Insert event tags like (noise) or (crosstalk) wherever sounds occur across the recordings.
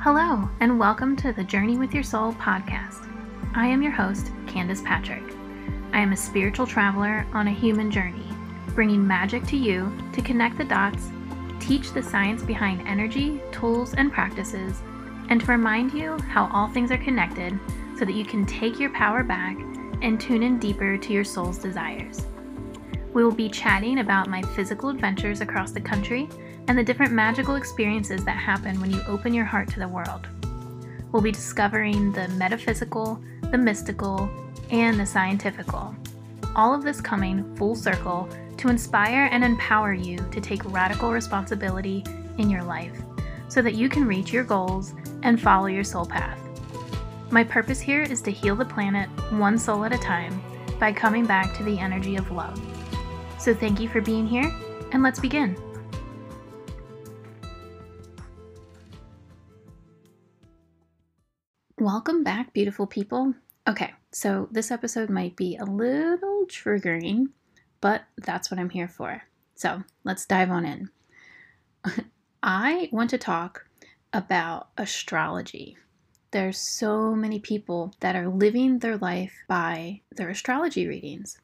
Hello, and welcome to the Journey with Your Soul podcast. I am your host, Candace Patrick. I am a spiritual traveler on a human journey, bringing magic to you to connect the dots, teach the science behind energy, tools, and practices, and to remind you how all things are connected so that you can take your power back and tune in deeper to your soul's desires. We will be chatting about my physical adventures across the country and the different magical experiences that happen when you open your heart to the world. We'll be discovering the metaphysical, the mystical, and the scientifical. All of this coming full circle to inspire and empower you to take radical responsibility in your life so that you can reach your goals and follow your soul path. My purpose here is to heal the planet one soul at a time by coming back to the energy of love. So, thank you for being here, and let's begin. Welcome back, beautiful people. Okay, so this episode might be a little triggering, but that's what I'm here for. So let's dive on in. (laughs) I want to talk about astrology. There's so many people that are living their life by their astrology readings.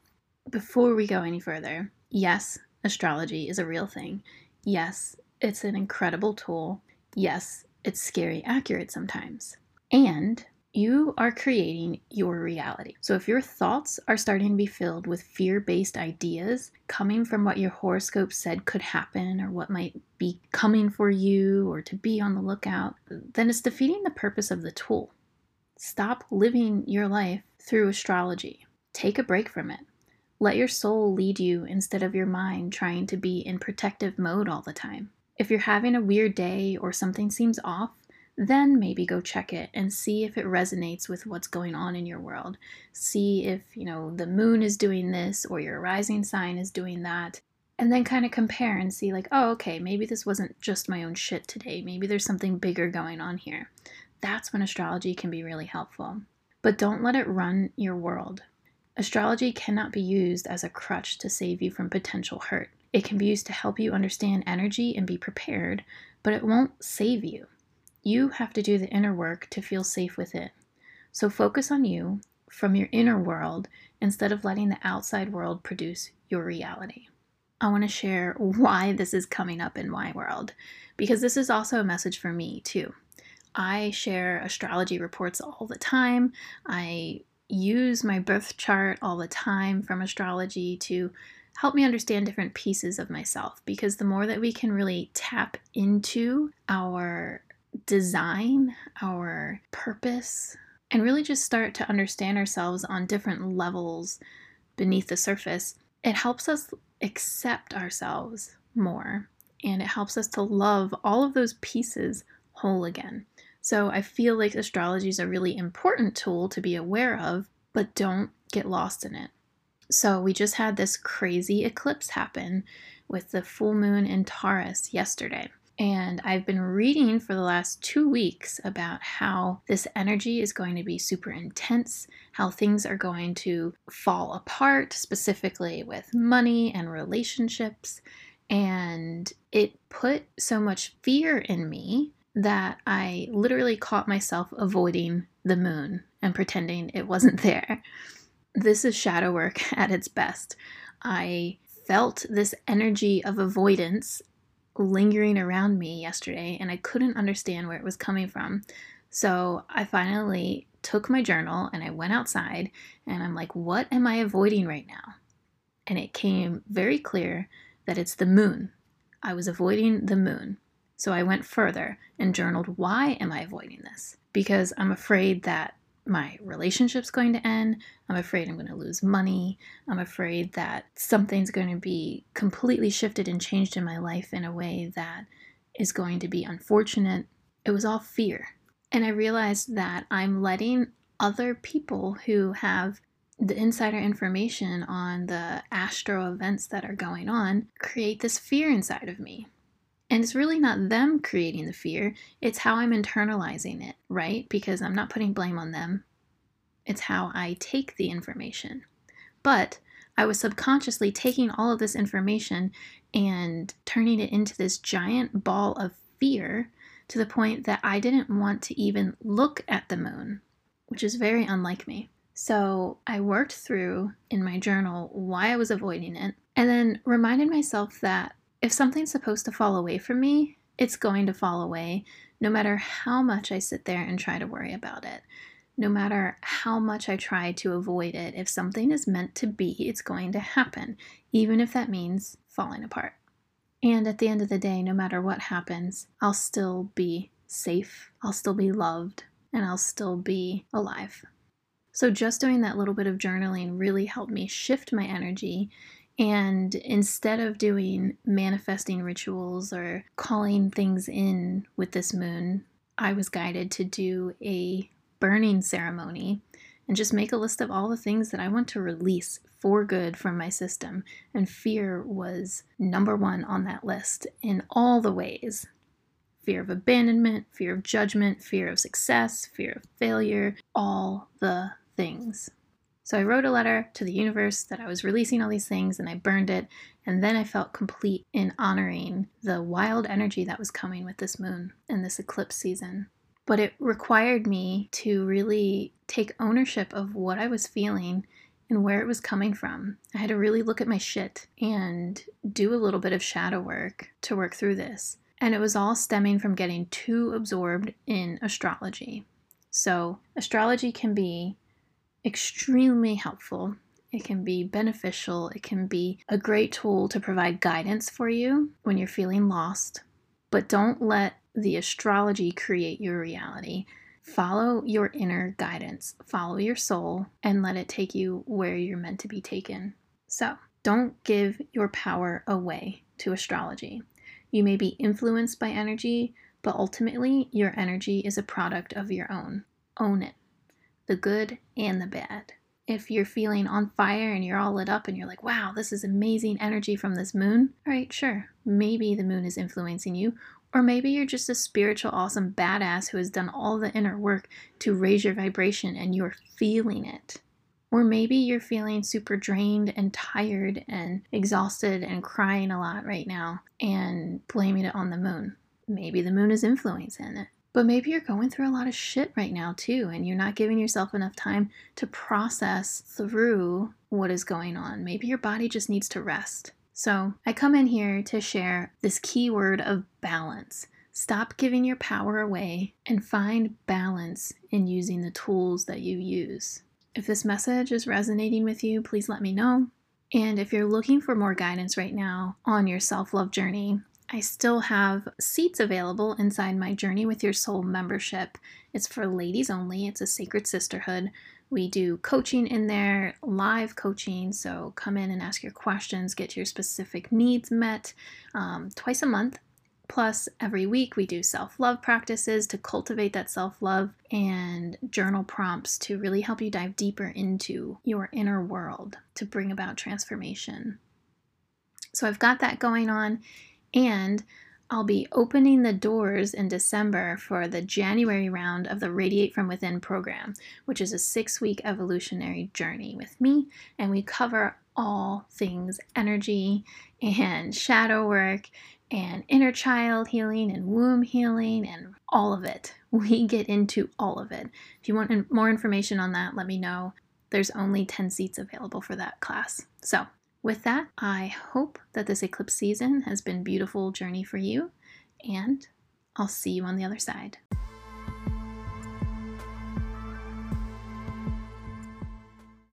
Before we go any further, yes, astrology is a real thing. Yes, it's an incredible tool. Yes, it's scary accurate sometimes and you are creating your reality. So if your thoughts are starting to be filled with fear based ideas coming from what your horoscope said could happen or what might be coming for you or to be on the lookout, then it's defeating the purpose of the tool. Stop living your life through astrology. Take a break from it. Let your soul lead you instead of your mind trying to be in protective mode all the time. If you're having a weird day or something seems off, then maybe go check it and see if it resonates with what's going on in your world. See if, you know, the moon is doing this or your rising sign is doing that. And then kind of compare and see, like, oh, okay, maybe this wasn't just my own shit today. Maybe there's something bigger going on here. That's when astrology can be really helpful. But don't let it run your world. Astrology cannot be used as a crutch to save you from potential hurt. It can be used to help you understand energy and be prepared, but it won't save you. You have to do the inner work to feel safe with it. So focus on you from your inner world instead of letting the outside world produce your reality. I want to share why this is coming up in my world because this is also a message for me too. I share astrology reports all the time. I use my birth chart all the time from astrology to help me understand different pieces of myself because the more that we can really tap into our design, our purpose, and really just start to understand ourselves on different levels beneath the surface, it helps us accept ourselves more and it helps us to love all of those pieces whole again. So I feel like astrology is a really important tool to be aware of, but don't get lost in it. So we just had this crazy eclipse happen with the full moon in Taurus yesterday. And I've been reading for the last two weeks about how this energy is going to be super intense, how things are going to fall apart, specifically with money and relationships. And it put so much fear in me that I literally caught myself avoiding the moon and pretending it wasn't (laughs) there. This is shadow work (laughs) at its best. I felt this energy of avoidance lingering around me yesterday and I couldn't understand where it was coming from. So I finally took my journal and I went outside and I'm like, what am I avoiding right now? And it came very clear that it's the moon. I was avoiding the moon. So I went further and journaled, why am I avoiding this? Because I'm afraid that my relationship's going to end. I'm afraid I'm going to lose money. I'm afraid that something's going to be completely shifted and changed in my life in a way that is going to be unfortunate. It was all fear. And I realized that I'm letting other people who have the insider information on the astro events that are going on create this fear inside of me. And it's really not them creating the fear, it's how I'm internalizing it, right? Because I'm not putting blame on them. It's how I take the information. But I was subconsciously taking all of this information and turning it into this giant ball of fear to the point that I didn't want to even look at the moon, which is very unlike me. So I worked through in my journal why I was avoiding it, and then reminded myself that if something's supposed to fall away from me, it's going to fall away no matter how much I sit there and try to worry about it. No matter how much I try to avoid it, if something is meant to be, it's going to happen, even if that means falling apart. And at the end of the day, no matter what happens, I'll still be safe, I'll still be loved, and I'll still be alive. So, just doing that little bit of journaling really helped me shift my energy. And instead of doing manifesting rituals or calling things in with this moon, I was guided to do a burning ceremony and just make a list of all the things that I want to release for good from my system. And fear was number one on that list in all the ways fear of abandonment, fear of judgment, fear of success, fear of failure, all the things. So I wrote a letter to the universe that I was releasing all these things and I burned it. And then I felt complete in honoring the wild energy that was coming with this moon and this eclipse season but it required me to really take ownership of what I was feeling and where it was coming from. I had to really look at my shit and do a little bit of shadow work to work through this. And it was all stemming from getting too absorbed in astrology. So, astrology can be extremely helpful. It can be beneficial. It can be a great tool to provide guidance for you when you're feeling lost. But don't let the astrology create your reality. Follow your inner guidance, follow your soul, and let it take you where you're meant to be taken. So, don't give your power away to astrology. You may be influenced by energy, but ultimately, your energy is a product of your own. Own it, the good and the bad. If you're feeling on fire and you're all lit up and you're like, wow, this is amazing energy from this moon, all right, sure, maybe the moon is influencing you, or maybe you're just a spiritual, awesome badass who has done all the inner work to raise your vibration and you're feeling it. Or maybe you're feeling super drained and tired and exhausted and crying a lot right now and blaming it on the moon. Maybe the moon is influencing it. But maybe you're going through a lot of shit right now too, and you're not giving yourself enough time to process through what is going on. Maybe your body just needs to rest. So I come in here to share this key word of balance. Stop giving your power away and find balance in using the tools that you use. If this message is resonating with you, please let me know. And if you're looking for more guidance right now on your self love journey, I still have seats available inside my Journey with Your Soul membership. It's for ladies only, it's a sacred sisterhood. We do coaching in there, live coaching. So come in and ask your questions, get your specific needs met um, twice a month. Plus, every week we do self love practices to cultivate that self love and journal prompts to really help you dive deeper into your inner world to bring about transformation. So, I've got that going on, and I'll be opening the doors in December for the January round of the Radiate from Within program, which is a six week evolutionary journey with me. And we cover all things energy and shadow work and inner child healing and womb healing and all of it. (laughs) We get into all of it. If you want more information on that, let me know. There's only 10 seats available for that class. So with that, I hope that this eclipse season has been a beautiful journey for you, and I'll see you on the other side.